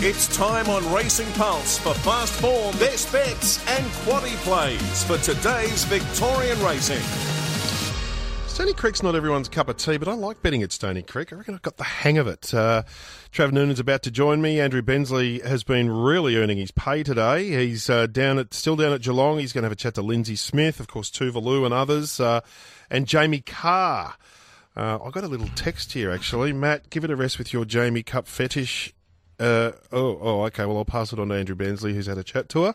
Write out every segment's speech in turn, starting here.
It's time on Racing Pulse for fast form, best bets, and quaddy plays for today's Victorian racing. Stony Creek's not everyone's cup of tea, but I like betting at Stony Creek. I reckon I've got the hang of it. Uh, Trav Noonan's about to join me. Andrew Bensley has been really earning his pay today. He's uh, down at still down at Geelong. He's going to have a chat to Lindsay Smith, of course, Tuvalu and others, uh, and Jamie Kah. Uh, I got a little text here actually. Matt, give it a rest with your Jamie Kah fetish. Uh, oh, oh, okay. Well, I'll pass it on to Andrew Bensley, who's had a chat to her.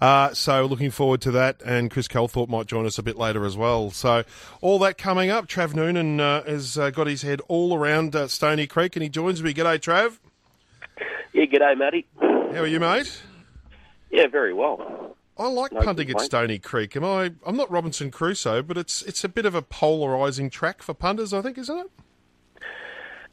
Uh, so, looking forward to that. And Chris Calthorpe might join us a bit later as well. So, all that coming up. Trav Noonan uh, has uh, got his head all around uh, Stony Creek, and he joins me. G'day, Trav. Yeah, g'day, Matty. How are you, mate? Yeah, very well. I like No punting at. Stony Creek. Am I? I'm not Robinson Crusoe, but it's it's a bit of a polarising track for punters, I think, isn't it?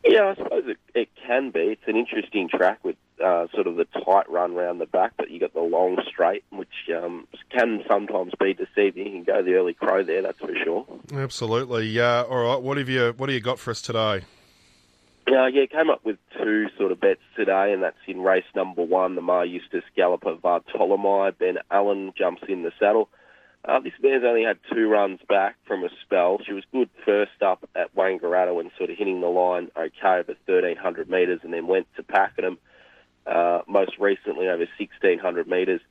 Yeah, I suppose it, it can be. It's an interesting track with uh, sort of the tight run round the back, but you got the long straight, which um, can sometimes be deceiving. You can go the early crow there, that's for sure. Absolutely. Uh, all right. What have you What do you got for us today? Uh, yeah, came up with two sort of bets today, and that's in race number one, the Maher Eustace Galloper Bartolomei. Ben Allen jumps in the saddle. Uh, this mare's only had two runs back from a spell. She was good first up at Wangaratta and sort of hitting the line okay over 1,300 metres and then went to Pakenham, uh, most recently over 1,600 metres.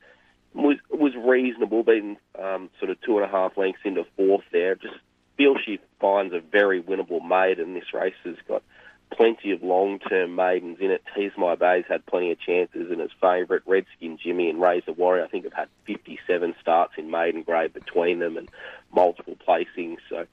Was, was reasonable, being um, sort of two and a half lengths into fourth there. Just feel she finds a very winnable maiden. This race has got plenty of long-term maidens in it. Tease My Bay's had plenty of chances, and his favourite, Redskin Jimmy and Razor Warrior, I think have had 57 starts in maiden grade between them and multiple placings. So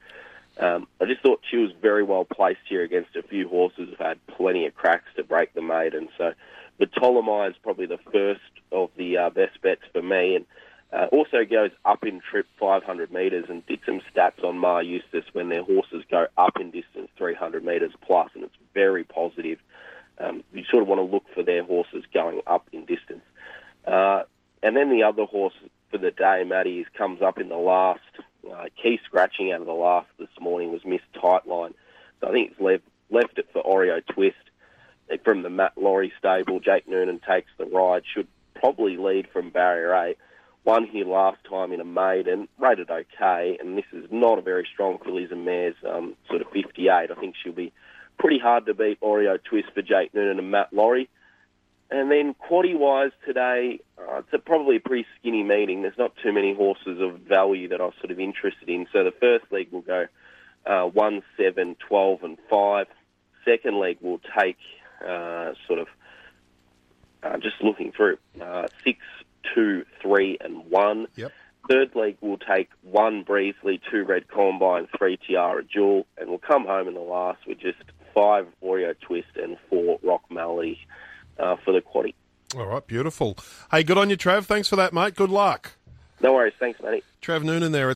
um, I just thought she was very well placed here against a few horses who've had plenty of cracks to break the maiden. So the Ptolemy is probably the first of the uh, best bets for me, and uh, also goes up in trip 500 metres and did some stats on Maher Eustace when their horses go up in distance 300 metres plus, and it's very positive. Um, you sort of want to look for their horses going up in distance. Uh, and then the other horse for the day, Matty, comes up in the last. Uh, key scratching out of the last this morning was Miss Tightline. So I think it's left, left it for Oreo Twist from the Matt Laurie stable. Jake Noonan takes the ride, should probably lead from barrier eight. Won here last time in a maiden, rated okay, and this is not a very strong fillies and mares, um, sort of 58. I think she'll be pretty hard to beat Oreo Twist for Jake Noonan and Matt Laurie. And then quaddy wise today, uh, it's a, probably a pretty skinny meeting. There's not too many horses of value that I'm sort of interested in. So the first leg will go uh, 1, 7, 12, and 5. Second leg will take uh, sort of, uh, just looking through, uh, 6, 2, 3, and 1. Yep. Third leg will take 1 Breezely, 2 Red Combine, 3 Tiara Jewel, and we'll come home in the last with just 5 Oreo Twist and 4 Rock Melody uh, for the quaddy. All right. Beautiful. Hey, good on you, Trav. Thanks for that, mate. Good luck. No worries. Thanks, Matty. Trav Noonan there.